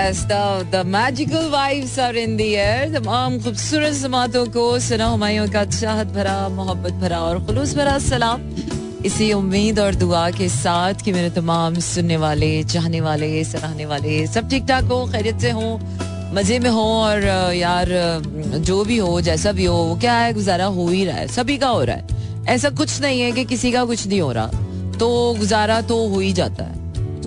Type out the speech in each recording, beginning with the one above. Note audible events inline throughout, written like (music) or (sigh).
yes, the the magical vibes are in the air. तमाम खूबसूरत समातों को सना हुमायूं का चाहत भरा मोहब्बत भरा और खुलूस भरा सलाम इसी उम्मीद और दुआ के साथ कि मेरे तमाम सुनने वाले चाहने वाले सराहने वाले सब ठीक ठाक हो खैरियत से हो मज़े में हो और यार जो भी हो जैसा भी हो वो क्या है गुजारा हो ही रहा है सभी का हो रहा है ऐसा कुछ नहीं है कि किसी का कुछ नहीं हो रहा तो गुजारा तो हो ही जाता है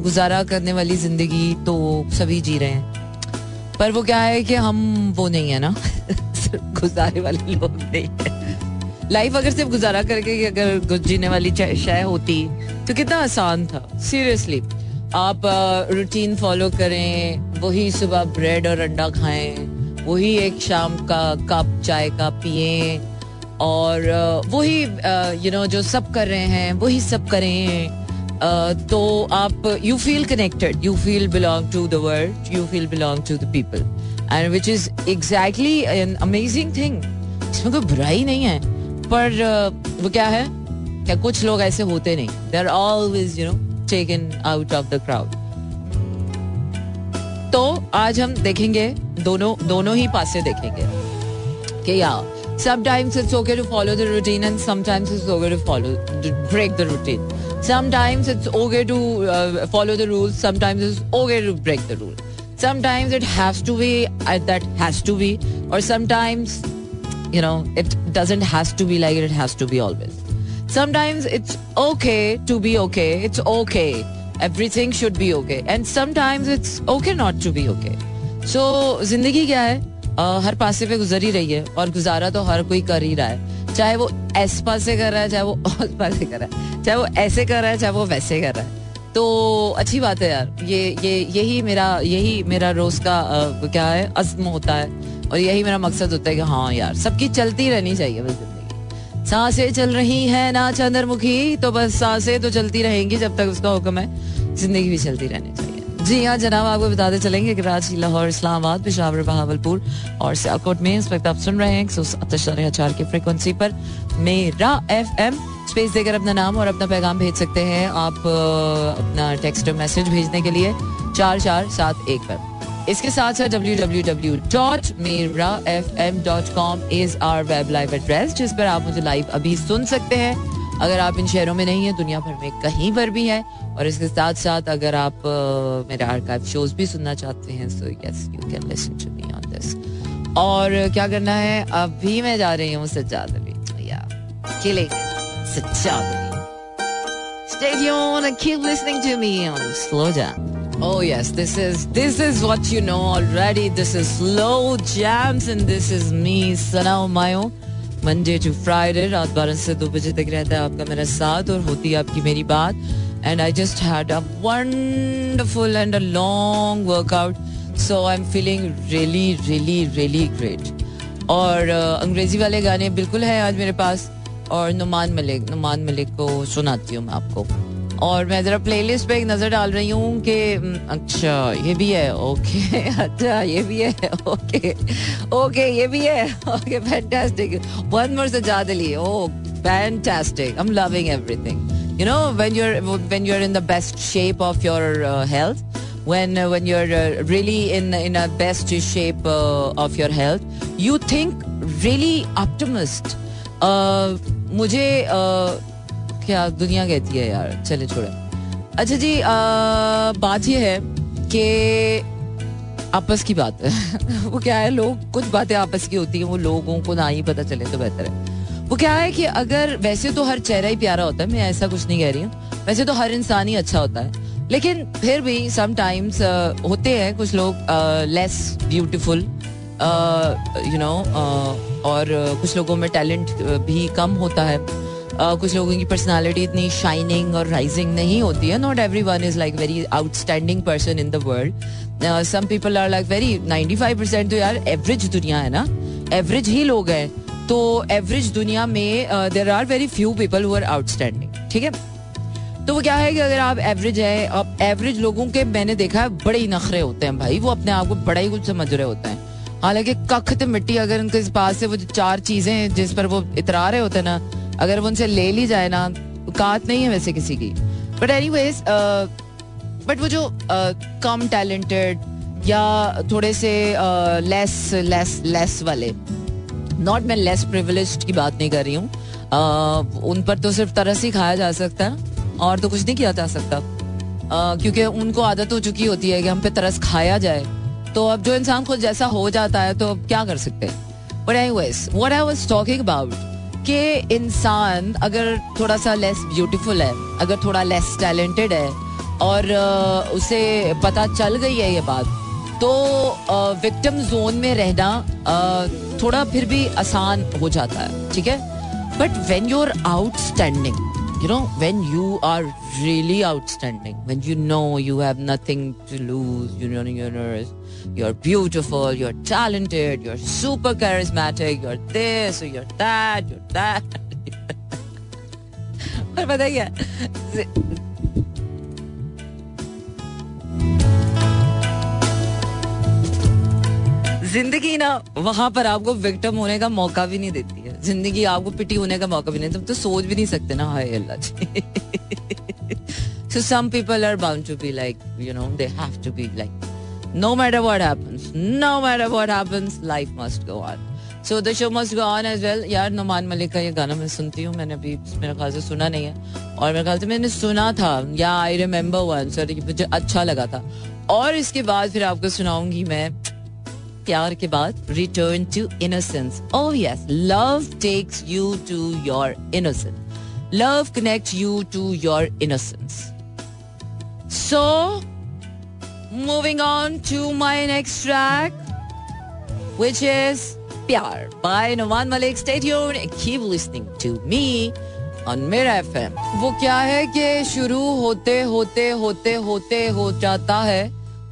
गुजारा करने वाली ज़िंदगी तो सभी जी रहे हैं। पर वो क्या है कि हम वो नहीं है ना? (laughs) गुजारे वाले लोग नहीं है। लाइफ अगर सिर्फ़ गुजारा करके अगर जीने वाली शय होती तो कितना आसान था। सीरियसली आप रूटीन फॉलो करें, वही सुबह ब्रेड और अंडा खाएँ, वही एक शाम का कप चाय का पिए, और वही यू नो जो सब कर रहे हैं, वही सब करें। तो आप you feel connected you feel belong to the world you feel belong to the people and which is exactly an amazing thing इसमें कोई बुराई नहीं है. पर वो क्या है? क्या कुछ लोग ऐसे होते नहीं. They are always you know taken out of the crowd तो आज हम देखेंगे, दोनों दोनों ही पासे देखेंगे. कि या sometimes it's okay to follow the routine and sometimes it's okay to follow to break the routine. Sometimes it's okay to uh, follow the rules sometimes it's okay to break the rule. Sometimes it has to be uh, that has to be or sometimes you know it doesn't has to be like it, has to be always. Sometimes it's okay to be okay it's okay. Everything should be okay. And sometimes it's okay not to be okay. So kya hai हर पासे पे गुजर ही रही है और गुजारा तो हर कोई कर ही रहा है। चाहे वो एस पासे कर रहा है चाहे वो ऑस पासे कर रहा है चाहे वो ऐसे कर रहा है चाहे वो वैसे कर रहा है। तो अच्छी बात है यार ये ये यही मेरा यही मेरा रोज का आ, क्या है अज्म होता है। और यही मेरा मकसद होता है कि हाँ यार सबकी चलती रहनी चाहिए बस ज़िंदगी। साँसें चल रही है ना चंद्रमुखी तो बस साँसें तो चलती रहेंगी जब तक उसका हुक्म है ज़िंदगी भी चलती रहनी चाहिए। जी हाँ जनाब, आपको बताते चलेंगे कराची लाहौर, इस्लामाबाद, पिशावर, बहावलपुर और सियालकोट में इस वक्त आप सुन रहे हैं चार की फ्रिक्वेंसी पर। मेरा एफ़ एम स्पेस देकर अपना नाम और अपना पैगाम भेज सकते हैं आप अपना टेक्स्ट मैसेज भेजने के लिए चार चार सात एक पर। इसके साथ साथ W W W dot Mera F M dot com is our web live address जिस पर आप मुझे लाइव अभी सुन सकते हैं अगर आप इन शहरों में नहीं है दुनिया भर में कहीं पर भी है और इसके साथ साथ अगर आप uh, मेरे आर्काइव शोज़ भी सुनना चाहते हैं so yes you can listen to me on this और क्या करना है अभी मैं जा रही हूँ सज्जाद अली या किले Sajjad Ali Stay tuned and keep listening to me on Slow Jam. Oh yes, this is this is what you know already. This is Slow Jams and this is me, Sana Mayo. Monday to Friday रात बारह से दो बजे तक रहता है आपका मेरा साथ और होती है आपकी मेरी बात। And I just had a wonderful and a long workout so I am feeling really really really great और uh, अंग्रेज़ी वाले गाने बिल्कुल है आज मेरे पास और नुमान मलिक नुमान मलिक को सुनाती हूँ मैं आपको। और मैं जरा प्लेलिस्ट पे एक नज़र डाल रही हूँ कि अच्छा ये भी है ओके अच्छा ये भी है ओके ओके ये भी है okay fantastic one more Sajad Ali oh fantastic I am loving everything you know when you're when you're in the best shape of your uh, health when uh, when you're uh, really in in a best shape uh, of your health you think uh, मुझे uh, क्या दुनिया कहती है यार चले छोड़े। अच्छा जी आ, बात यह है कि आपस की बात है। (laughs) वो क्या है लोग कुछ बातें आपस की होती हैं वो लोगों को ना ही पता चले तो बेहतर है। वो क्या है कि अगर वैसे तो हर चेहरा ही प्यारा होता है मैं ऐसा कुछ नहीं कह रही हूँ। वैसे तो हर इंसान ही अच्छा होता है। लेकिन फिर भी समटाइम्स होते हैं कुछ लोग लेस ब्यूटिफुल यू नो और कुछ लोगों में टैलेंट भी कम होता है। कुछ लोगों की पर्सनालिटी इतनी शाइनिंग और राइजिंग नहीं होती है. Not every one is like very outstanding person in the world some people are like very ninety five percent तो यार एवरेज दुनिया है ना? एवरेज ही लोग हैं. तो एवरेज दुनिया में there are very few people who are outstanding ठीक है? तो वो क्या है कि अगर आप एवरेज है आप एवरेज लोगों के मैंने देखा है, बड़े ही नखरे होते हैं भाई. वो अपने आप को बड़ा ही कुछ समझ रहे होते हैं. हालाँकि कख मिट्टी अगर उनके पास से वो चार चीज़ें जिस पर वो इतरा रहे होते हैं ना अगर वो उनसे ले ली जाए ना कात नहीं है वैसे किसी की। बट एनी वेज बट वो जो कम टैलेंटेड या थोड़े से लेस लेस लेस वाले नॉट मैं लेस प्रिविलेज की बात नहीं कर रही हूँ। Uh, उन पर तो सिर्फ़ तरस ही खाया जा सकता है और तो कुछ नहीं किया जा सकता। Uh, क्योंकि उनको आदत हो चुकी होती है कि हम पे तरस खाया जाए। तो अब जो इंसान खुद जैसा हो जाता है तो अब क्या कर सकते हैं? But anyways what I was talking about कि इंसान अगर थोड़ा सा लेस ब्यूटीफुल है, अगर थोड़ा लेस टैलेंटेड है और उसे पता चल गई है ये बात तो विक्टिम जोन में रहना थोड़ा फिर भी आसान हो जाता है, ठीक है? But when you are outstanding you know, when you are really outstanding, when you know you have nothing to lose, you know you're you're beautiful you're talented you're super charismatic you're this or you're that you're that पता क्या ज़िंदगी ना वहाँ पर आपको victim होने का मौका भी नहीं देती है ज़िंदगी आपको पिटी होने का मौका भी नहीं तुम तो सोच भी नहीं सकते ना हाय अल्लाह जी so some people are bound to be like you know they have to be like no matter what happens. No matter what happens, life must go on. So, the show must go on as well. यार नुमान मलिक का ये गाना मैं सुनती हूँ मैंने अभी मेरे ख्याल से सुना नहीं है और मेरे ख्याल से मैंने सुना था या आई रिमेम्बर वन सर मुझे अच्छा लगा था और इसके बाद फिर आपको सुनाऊँगी मैं प्यार के बाद return to innocence oh yes love takes you to your innocence love connect you to your innocence so moving on to my next track which is Pyaar by Numan Malik stay tune keep listening to me on Mera FM वो क्या है कि शुरू होते होते होते होते हो जाता है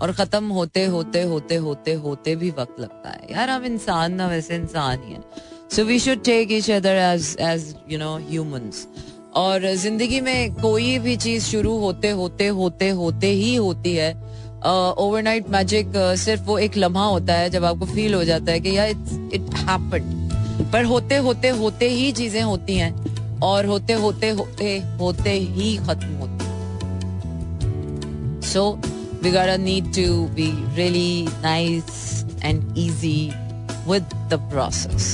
और खत्म होते होते होते होते होते भी वक्त लगता है। यार, हम इंसान ना, वैसे इंसान ही है। So we should take each other as as you know humans और ज़िंदगी में कोई भी चीज़ शुरू होते होते होते होते ही होती है। ओवरनाइट uh, मैजिक uh, सिर्फ़ वो एक लम्हा होता है जब आपको फील हो जाता है कि या इट्स इट हैपेंड पर होते होते होते ही चीज़ें होती हैं और होते होते होते होते ही खत्म होती so we got need to be really nice and easy with the process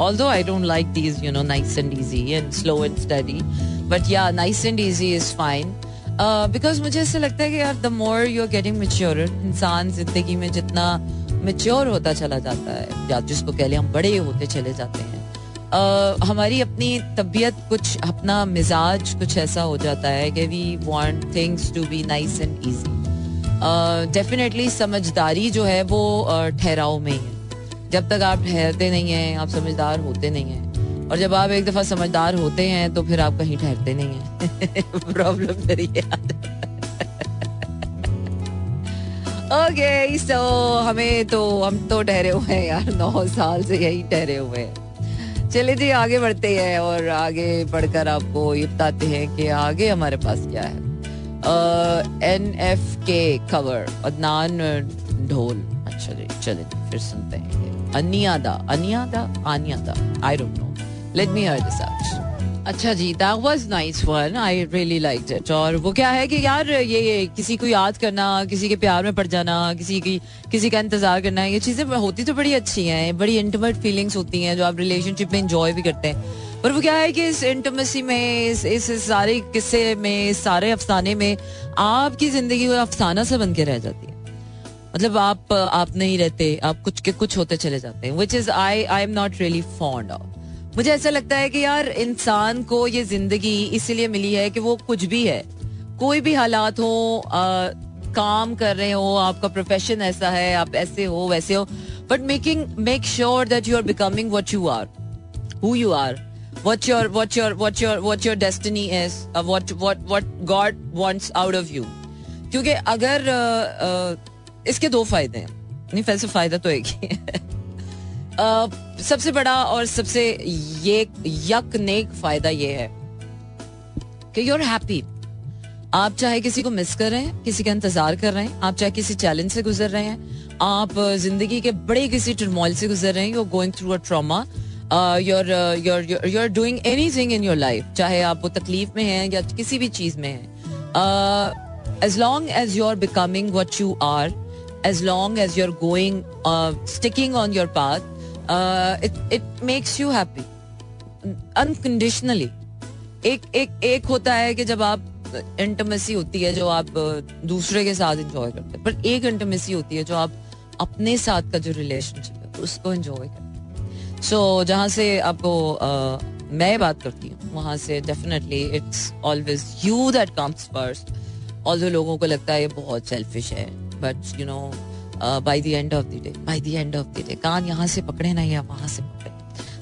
although I don't like these you know nice and easy and slow and steady but yeah nice and easy is fine because uh, मुझे ऐसा लगता है कि यार the more you are getting mature इंसान ज़िंदगी में जितना मेच्योर होता चला जाता है या जिसको कह लें हम बड़े होते चले जाते हैं uh, हमारी अपनी तबीयत कुछ अपना मिजाज कुछ ऐसा हो जाता है कि we want things to be nice and easy definitely समझदारी जो है वो ठहराव में ही है। जब तक आप ठहरते नहीं हैं आप समझदार होते नहीं हैं और जब आप एक दफ़ा समझदार होते हैं तो फिर आप कहीं ठहरते नहीं हैं। प्रॉब्लम ओके सो हमें तो हम तो ठहरे हुए हैं यार, नौ साल से यही ठहरे हुए हैं। चलिए जी, आगे बढ़ते हैं और आगे बढ़कर आपको ये बताते हैं कि आगे हमारे पास क्या है। N F K cover Adnan Dhool. अच्छा जी चले फिर सुनते हैं। अनियादा अनियादा, आनियादा I don't know let me hear this out अच्छा जी that was nice one I really like it और वो क्या है कि यार ये, ये किसी को याद करना किसी के प्यार में पड़ जाना किसी की किसी का इंतज़ार करना ये चीज़ें होती तो बड़ी अच्छी हैं बड़ी इंटीमेट फीलिंग्स होती हैं जो आप रिलेशनशिप में इंजॉय भी करते हैं। पर वो क्या है कि इस इंटमेसी में इस, इस सारे किस्से में इस सारे अफसाने में आपकी ज़िंदगी वो अफसाना से बन के रह जाती है। मतलब आप आप नहीं रहते आप कुछ के कुछ होते चले जाते हैं which is I I am not really fond of मुझे ऐसा लगता है कि यार इंसान को ये ज़िंदगी इसीलिए मिली है कि वो कुछ भी है। कोई भी हालात हो आ, काम कर रहे हो आपका प्रोफेशन ऐसा है आप ऐसे हो वैसे हो but making make sure that you are becoming what you are who you are what your what your what your what your destiny uh, what what what God wants out of you. क्योंकि अगर uh, uh, इसके दो फ़ायदे हैं। नहीं वैसे फ़ायदा तो एक ही है। सबसे बड़ा और सबसे ये यक नेक फ़ायदा ये है कि यू आर हैप्पी आप चाहे किसी को मिस कर रहे हैं, किसी का इंतज़ार कर रहे हैं, आप चाहे किसी चैलेंज से गुजर रहे हैं, आप ज़िंदगी के बड़े किसी टर्मोल से गुजर रहे हैं you going through a trauma your your your doing anything in your life चाहे आप वो तकलीफ़ में हैं या किसी भी चीज़ में हैं। As long as you are becoming what you are as long as you are going sticking on your path uh, it it makes you happy. Unconditionally. एक एक एक होता है कि जब आप इंटमेसी होती है जो आप दूसरे के साथ एंजॉय करते हैं। पर एक इंटमेसी होती है जो आप अपने साथ का जो रिलेशनशिप है उसको एंजॉय करते सो so, जहाँ से आपको uh, मैं बात करती हूँ वहाँ से definitely it's always you that comes first all लोगों को लगता है ये बहुत सेल्फिश है but you know by the end of the day by the end of the day कान यहाँ से पकड़े ना या वहाँ से पकड़े।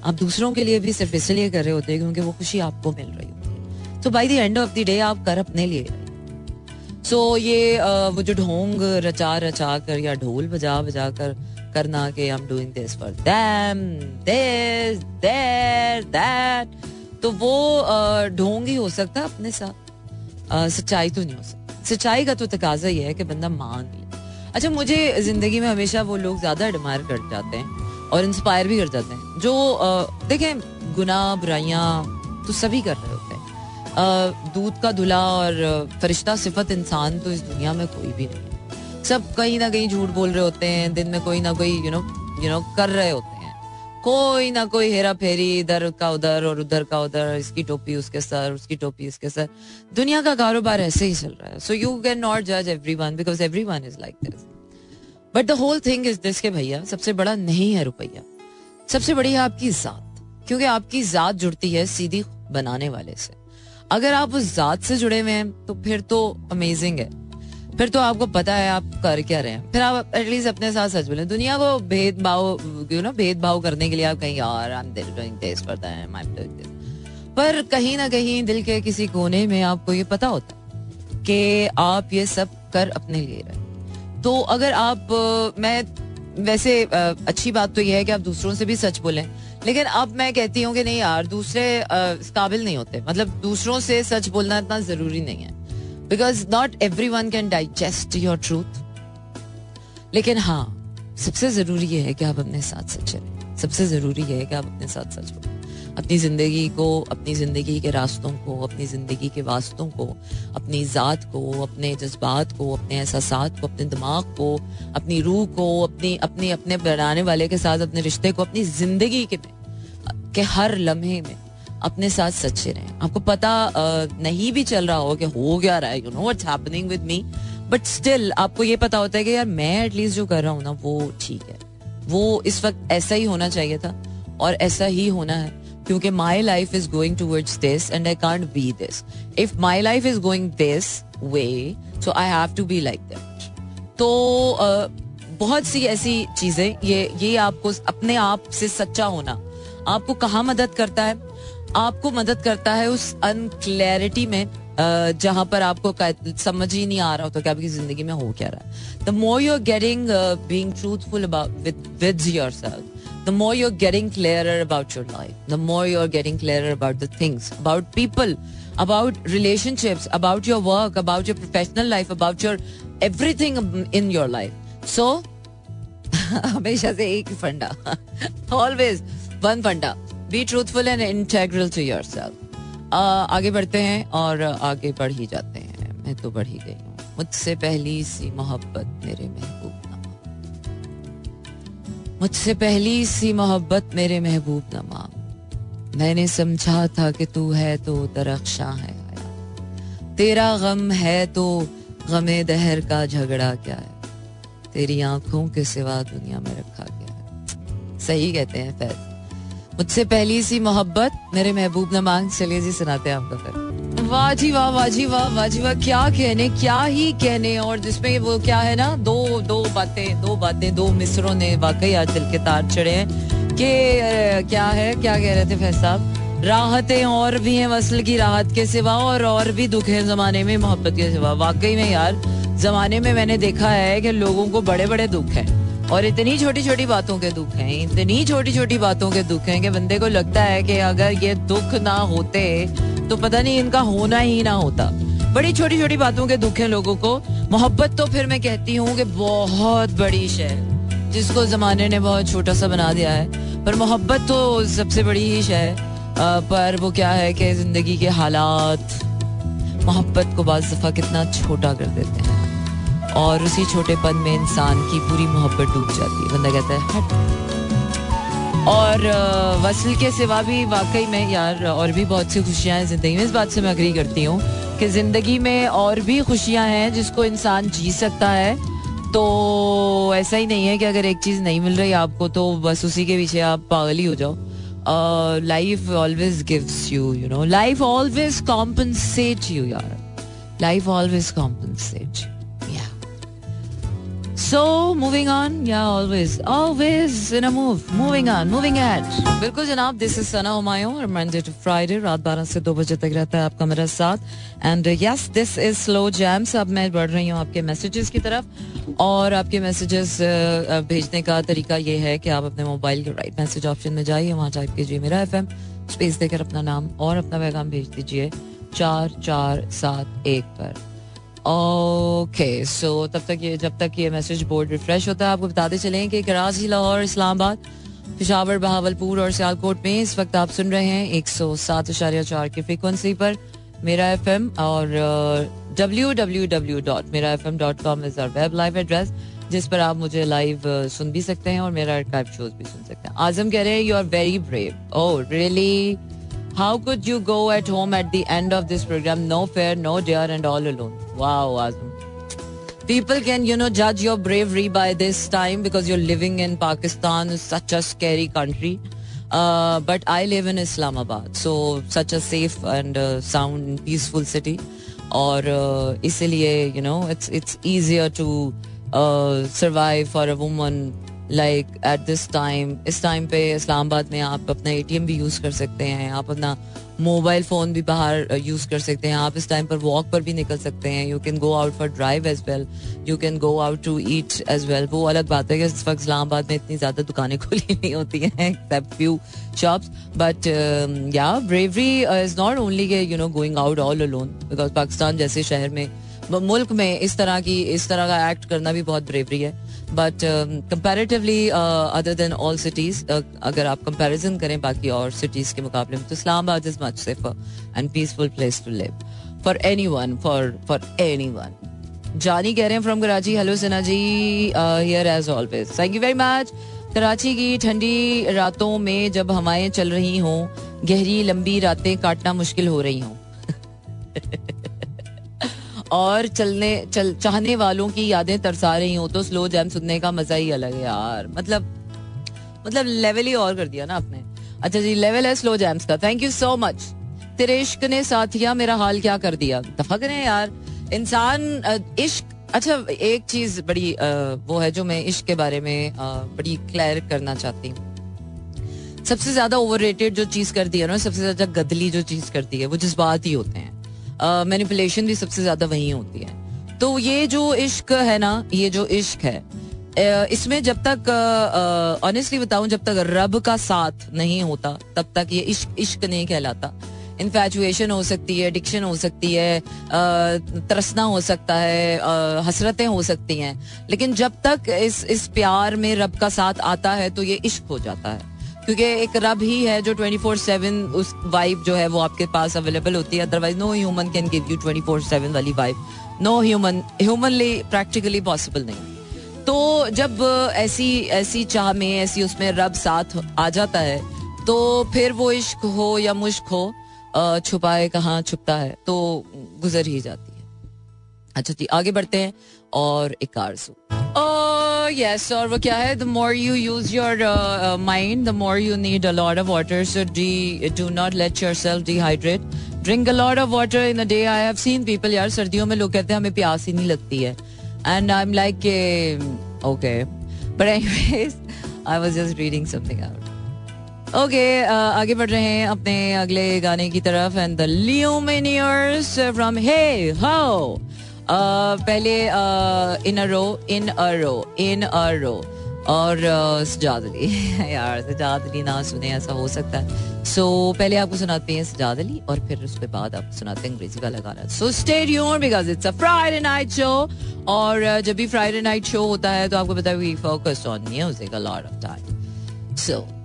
आप दूसरों के लिए भी सिर्फ़ इसलिए कर रहे होते हैं क्योंकि वो खुशी आपको मिल रही होती है। तो by the end of the day आप कर अपने लिए सो so, ये uh, वो जो ढोंग रचा रचा कर या ढोल बजा बजा कर करना कि I am doing this for them this there that तो वो ढोंग ही हो सकता है अपने साथ। सच्चाई तो नहीं हो सकती। सच्चाई का तो तकाजा ये है कि बंदा मान ले। अच्छा मुझे ज़िंदगी में हमेशा वो लोग ज़्यादा एडमायर कर जाते हैं और इंस्पायर भी कर जाते हैं। जो देखें, गुनाह, बुराइयाँ तो सभी कर रहे होते हैं। दूध का धुला और फरिश्ता सिफत इंसान तो इस दुनिया में कोई भी नहीं। सब कहीं ना कहीं झूठ बोल रहे होते हैं, दिन में कोई ना कोई यू नो यू नो कर रहे होते हैं। कोई ना कोई हेरा फेरी, इधर का उधर और उधर का उधर, इसकी टोपी, उसके सर, उसकी टोपी, इसके सर। दुनिया का कारोबार ऐसे ही चल रहा है। सो यू कैन नॉट जज every one because every one is like this but the whole thing is this के भैया, सबसे बड़ा नहीं है रुपया। सबसे बड़ी है आपकी जात। क्योंकि आपकी जात जुड़ती है सीधी बनाने वाले से। अगर आप उस जात से जुड़े हुए हैं तो फिर तो अमेजिंग है। फिर तो आपको पता है आप कर क्या रहे हैं। फिर आप एटलीस्ट अपने साथ सच बोले। दुनिया को भेदभाव यू नो भेदभाव करने के लिए आप कहीं दिस करता है पर कहीं ना कहीं दिल के किसी कोने में आपको ये पता होता है कि आप ये सब कर अपने लिए रहे। तो अगर आप, मैं वैसे अच्छी बात तो यह है कि आप दूसरों से भी सच बोलें, लेकिन अब मैं कहती हूँ कि नहीं यार, दूसरे काबिल नहीं होते। मतलब दूसरों से सच बोलना इतना ज़रूरी नहीं है। Because not every one can digest your truth लेकिन हाँ सबसे ज़रूरी है कि आप अपने साथ सच रहें सबसे ज़रूरी है कि आप अपने साथ सच बोलें। अपनी ज़िंदगी को, अपनी ज़िंदगी के रास्तों को, अपनी ज़िंदगी के वास्तों को, अपनी ज़ात को, अपने जज्बात को, अपने एहसास को, अपने दिमाग को, अपनी रूह को, अपनी अपनी, अपने बनाने वाले के साथ अपने रिश्ते को, अपनी ज़िंदगी के के हर लम्हे में। अपने साथ सच्चे रहें। आपको पता नहीं भी चल रहा हो कि हो क्या रहा है you know what's happening with me but still आपको ये पता होता है कि यार मैं एटलीस्ट जो कर रहा हूँ ना, वो ठीक है। वो इस वक्त ऐसा ही होना चाहिए था और ऐसा ही होना है, क्योंकि my life is going towards this and I can't be this if my life is going this way so I have to be like that तो बहुत सी ऐसी चीज़ें, ये ये आपको अपने आप से सच्चा होना, आपको कहाँ मदद करता है? आपको मदद करता है उस अनक्लैरिटी में जहाँ पर आपको समझ ही नहीं आ रहा होता कि आपकी ज़िंदगी में हो क्या रहा है। The more you are getting being truthful with your self the more you are getting clear about your life the more you are getting clear about the things about people about relationships about your work about your professional life about your everything in your life so हमेशा से एक funda (laughs) always one फंडा। Be truthful and integral to your self आगे बढ़ते हैं और आगे बढ़ ही जाते हैं। मैं तो बढ़ ही गई मुझसे पहली सी मोहब्बत मेरे महबूब नमा मुझसे पहली सी मोहब्बत मेरे महबूब नमा मैंने समझा था कि तू है तो दरख्शा है तेरा गम है तो गमे दहर का झगड़ा क्या है? तेरी आँखों के सिवा दुनिया में रखा गया है? सही कहते हैं, फैज। मुझसे पहली सी मोहब्बत मेरे महबूब ने मांग, चलिए जी सुनाते हैं आपको फिर। वाह जी वाह वाह जी वाह वाह जी वाह, क्या कहने, क्या ही कहने, और जिसमें वो क्या है ना, दो दो बातें दो बातें, दो मिसरों ने वाकई आज दिल के तार चढ़े हैं कि क्या है, क्या कह रहे थे फैज साहब? राहतें और भी हैं वसल की राहत के सिवा, और और भी दुख है जमाने में मोहब्बत के सिवा। वाकई में यार, जमाने में मैंने देखा है कि लोगों को बड़े बड़े दुख हैं। और इतनी छोटी छोटी बातों के दुख हैं, इतनी छोटी छोटी बातों के दुख हैं कि बंदे को लगता है कि अगर ये दुख ना होते तो पता नहीं इनका होना ही ना होता। बड़ी छोटी छोटी बातों के दुख हैं लोगों को। मोहब्बत तो फिर मैं कहती हूँ कि बहुत बड़ी शय जिसको जमाने ने बहुत छोटा सा बना दिया है। पर मोहब्बत तो सबसे बड़ी ही शय पर वो क्या है कि ज़िंदगी के हालात, मोहब्बत को बाज दफ़ा कितना छोटा कर देते हैं। और उसी छोटेपन में इंसान की पूरी मोहब्बत डूब जाती है बंदा कहता है। हट। और वसल के सिवा भी वाकई में यार और भी बहुत सी खुशियाँ हैं ज़िंदगी में। इस बात से मैं अग्री करती हूँ कि ज़िंदगी में और भी खुशियाँ हैं जिसको इंसान जी सकता है तो ऐसा ही नहीं है कि अगर एक चीज़ नहीं मिल रही आपको तो बस उसी के पीछे आप पागल ही हो जाओ। Life always gives you you know life always compensate you यार। Life always compensate So moving on, yeah, always, always in a move, moving on, moving ahead. बिल्कुल जनाब, दिस इज़ सना हुमायूं और मंडे टू फ्राइडे रात 12 से 2 बजे तक रहता है आपका मेरा साथ। And yes this is slow jams अब मैं बढ़ रही हूँ आपके मैसेजेस की तरफ़। और आपके मैसेजेस भेजने का तरीका ये है कि आप अपने मोबाइल के राइट मैसेज ऑप्शन में जाइए वहाँ टाइप कीजिए मेरा एफ़ स्पेस देकर अपना नाम और अपना पैगाम भेज दीजिए चार चार सात एक पर। ओके सो तब तक ये जब तक ये मैसेज बोर्ड रिफ्रेश होता है, आपको बताते चलें कि कराची, लाहौर, इस्लामाबाद, पिशावर, बहावलपुर और सियालकोट में इस वक्त आप सुन रहे हैं एक सौ सात इशारिया चार की फ्रिक्वेंसी पर मेरा एफ़ एम और W W W dot Mera F M dot com is our web live address जिस पर आप मुझे लाइव सुन भी सकते हैं और मेरा शोज़ भी सुन सकते हैं। आज़म कह रहे हैं you are very brave oh really How could you go at home at the end of this program? No fair, no dare, and all alone. Wow, Azam. People can, you know, judge your bravery by this time because you're living in Pakistan, such a scary country. Uh, but I live in Islamabad, so such a safe and uh, sound, peaceful city. Or uh, इसलिए you know it's it's easier to uh, survive for a woman Like at this time इस time पे इस्लामाबाद में आप अपना ATM भी use कर सकते हैं, आप अपना मोबाइल फ़ोन भी बाहर यूज़ कर सकते हैं, आप इस टाइम पर वॉक पर भी निकल सकते हैं you can go out for drive as well you can go out to eat as well वो अलग बात है कि इस वक्त इस्लामाबाद में इतनी ज़्यादा दुकानें (laughs) खुली नहीं होती हैं except few shops but yeah bravery is not only you know going out all alone because Pakistan जैसे शहर में मुल्क में इस तरह की, इस तरह का एक्ट करना भी बहुत ब्रेवरी है। But comparatively other than all cities अगर आप कंपेरिजन करें बाकी और सिटीज़ के मुकाबले में तो Islamabad is much safer and peaceful place to live for any one for for any one Jani कह रहे हैं from Karachi hello Sinha ji here as always thank you very much Karachi की ठंडी रातों में जब हवाएँ चल रही हों, गहरी लंबी रातें काटना मुश्किल हो रही हों। (laughs) और चलने, चल, चाहने वालों की यादें तरसा रही हो तो स्लो जैम सुनने का मज़ा ही अलग है यार। मतलब मतलब लेवल ही और कर दिया ना आपने। अच्छा जी लेवल है स्लो जैम्स का। थैंक यू सो मच तेरे इश्क ने, साथिया, मेरा हाल क्या कर दिया? दफ़ा करें यार। इंसान इश्क अच्छा एक चीज़ बड़ी वो है जो मैं इश्क के बारे में बड़ी क्लियर करना चाहती हूँ। सबसे ज़्यादा ओवर जो चीज़ करती है ना, सबसे ज़्यादा गदली जो चीज़ करती है, वो जज्बात ही होते हैं। मैनिपुलेशन भी सबसे ज़्यादा वही होती है। तो ये जो इश्क है ना, ये जो इश्क है इसमें जब तक ऑनेस्टली बताऊँ, जब तक रब का साथ नहीं होता, तब तक ये इश्क इश्क नहीं कहलाता। इन्फेचुएशन हो सकती है एडिक्शन हो सकती है तरसना हो सकता है हसरतें हो सकती हैं। लेकिन जब तक इस इस प्यार में रब का साथ आता है तो ये इश्क हो जाता है। क्योंकि एक रब ही है जो ट्वेंटी फोर सेवन उस वाइब जो है वो आपके पास अवेलेबल होती है। Otherwise no human can give you twenty four seven वाली vibe no human humanly practically possible नहीं। तो जब ऐसी ऐसी चाह में, ऐसी उसमें रब साथ आ जाता है तो फिर वो इश्क हो या मुश्क हो छुपाए कहाँ, छुपता है तो गुजर ही जाती है। अच्छा जी, आगे बढ़ते हैं। और एक आरज़ू यस और वो क्या है? The more you use your mind the more you need a lot of water so D do not let your self dehydrate drink a lot of water in a day I have seen people यार सर्दियों में लोग कहते हैं हमें प्यास ही नहीं लगती है. And I am like okay but anyways I was just reading something out okay आगे बढ़ रहे हैं अपने अगले गाने की तरफ़. And the Lumineers from hey how पहले इन अ रो इन अ रो इन अ रो और सजाद अली। (laughs) यार सजाद अली ना सुने ऐसा हो सकता है। सो so, पहले आपको सुनाते हैं सजाद अली और फिर उसके बाद आपको सुनाते हैं अंग्रेज़ी का गाना। So stay because it's a Friday night show और जब भी फ्राइडे नाइट शो होता है तो आपको पता है we focus on music a lot of time so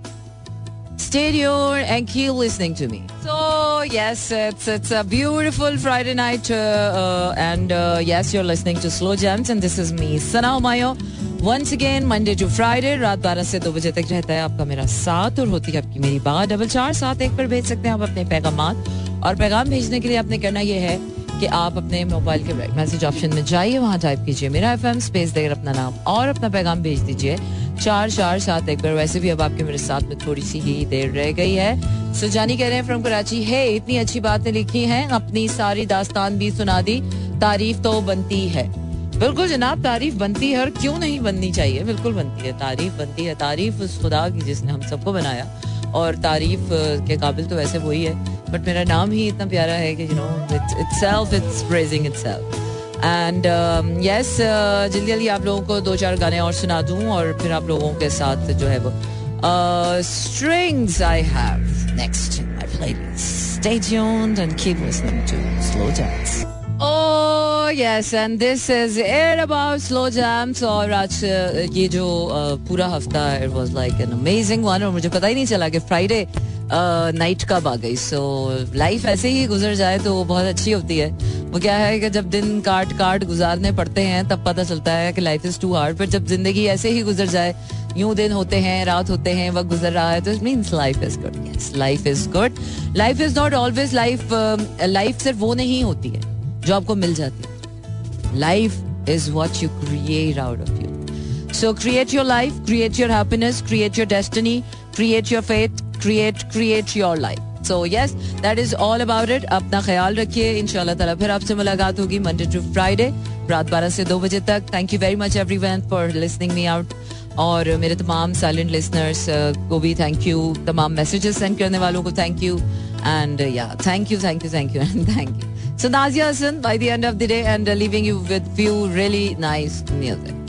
Stay tuned and keep listening to me. So yes, it's it's a beautiful Friday night, uh, uh, and uh, yes, you're listening to Slow Jams, and this is me, Sana Umayo. Once again, Monday to Friday, रात 12 से 2 बजे तक रहता है आपका मेरा साथ और होती है आपकी मेरी बात डबल चार सात एक पर भेज सकते हैं आप अपने पैगाम और पैगाम भेजने के लिए आपने करना यह है कि आप अपने मोबाइल के मैसेज ऑप्शन में जाइए वहाँ टाइप कीजिए मेरा एफ़ स्पेस देकर अपना नाम और अपना पैगाम भेज दीजिए चार चार सात एक बार। वैसे भी अब आपके मेरे साथ में थोड़ी सी ही देर रह गई है। सुजानी कह रहे हैं फ्रॉम कराची है, इतनी अच्छी बातें लिखी हैं, अपनी सारी दास्तान भी सुना दी। तारीफ़ तो बनती है। बिल्कुल जनाब, तारीफ़ बनती है और क्यों नहीं बननी चाहिए? बिल्कुल बनती है। तारीफ़ बनती है। तारीफ़ उस खुदा की जिसने हम सबको बनाया। और तारीफ़ के काबिल तो वैसे वही है। बट मेरा नाम ही इतना प्यारा है कि you know it's itself it's praising itself and yes जल्दी जल्दी आप लोगों को दो चार गाने और सुना दूँ और फिर आप लोगों के साथ जो है वो strings I have next in my playlist Stay tuned and keep listening to Slow Jams. Oh yes, and this is it about slow jams और आज ये जो पूरा हफ़्ता it was like an amazing one और मुझे पता ही नहीं चला कि फ्राइडे नाइट कब आ गई? सो लाइफ ऐसे ही गुजर जाए तो बहुत अच्छी होती है। वो क्या है कि जब दिन काट काट गुजारने पड़ते हैं, तब पता चलता है कि लाइफ इज़ टू हार्ड पर जब ज़िंदगी ऐसे ही गुजर जाए, यूँ दिन होते हैं, रात होते हैं, वक्त गुजर रहा है तो it means life is good life is good life is not always life life सिर्फ़ वो नहीं होती है, जो आपको मिल जाती है। Life is what you create out of you so create your life create your happiness create your destiny create your faith create create your life so yes that is all about it अपना ख्याल रखिए इंशाल्लाह ताला फिर आपसे मुलाकात होगी Monday to Friday रात बारह से दो बजे तक thank you very much everyone for listening me out और मेरे तमाम साइलेंट लिसनर्स को भी थैंक यू तमाम मैसेजेस सेंड करने वालों को thank you and yeah thank you thank you thank you and thank you So (laughs) Nazia Hassan by the end of the day and uh, leaving you with few really nice music.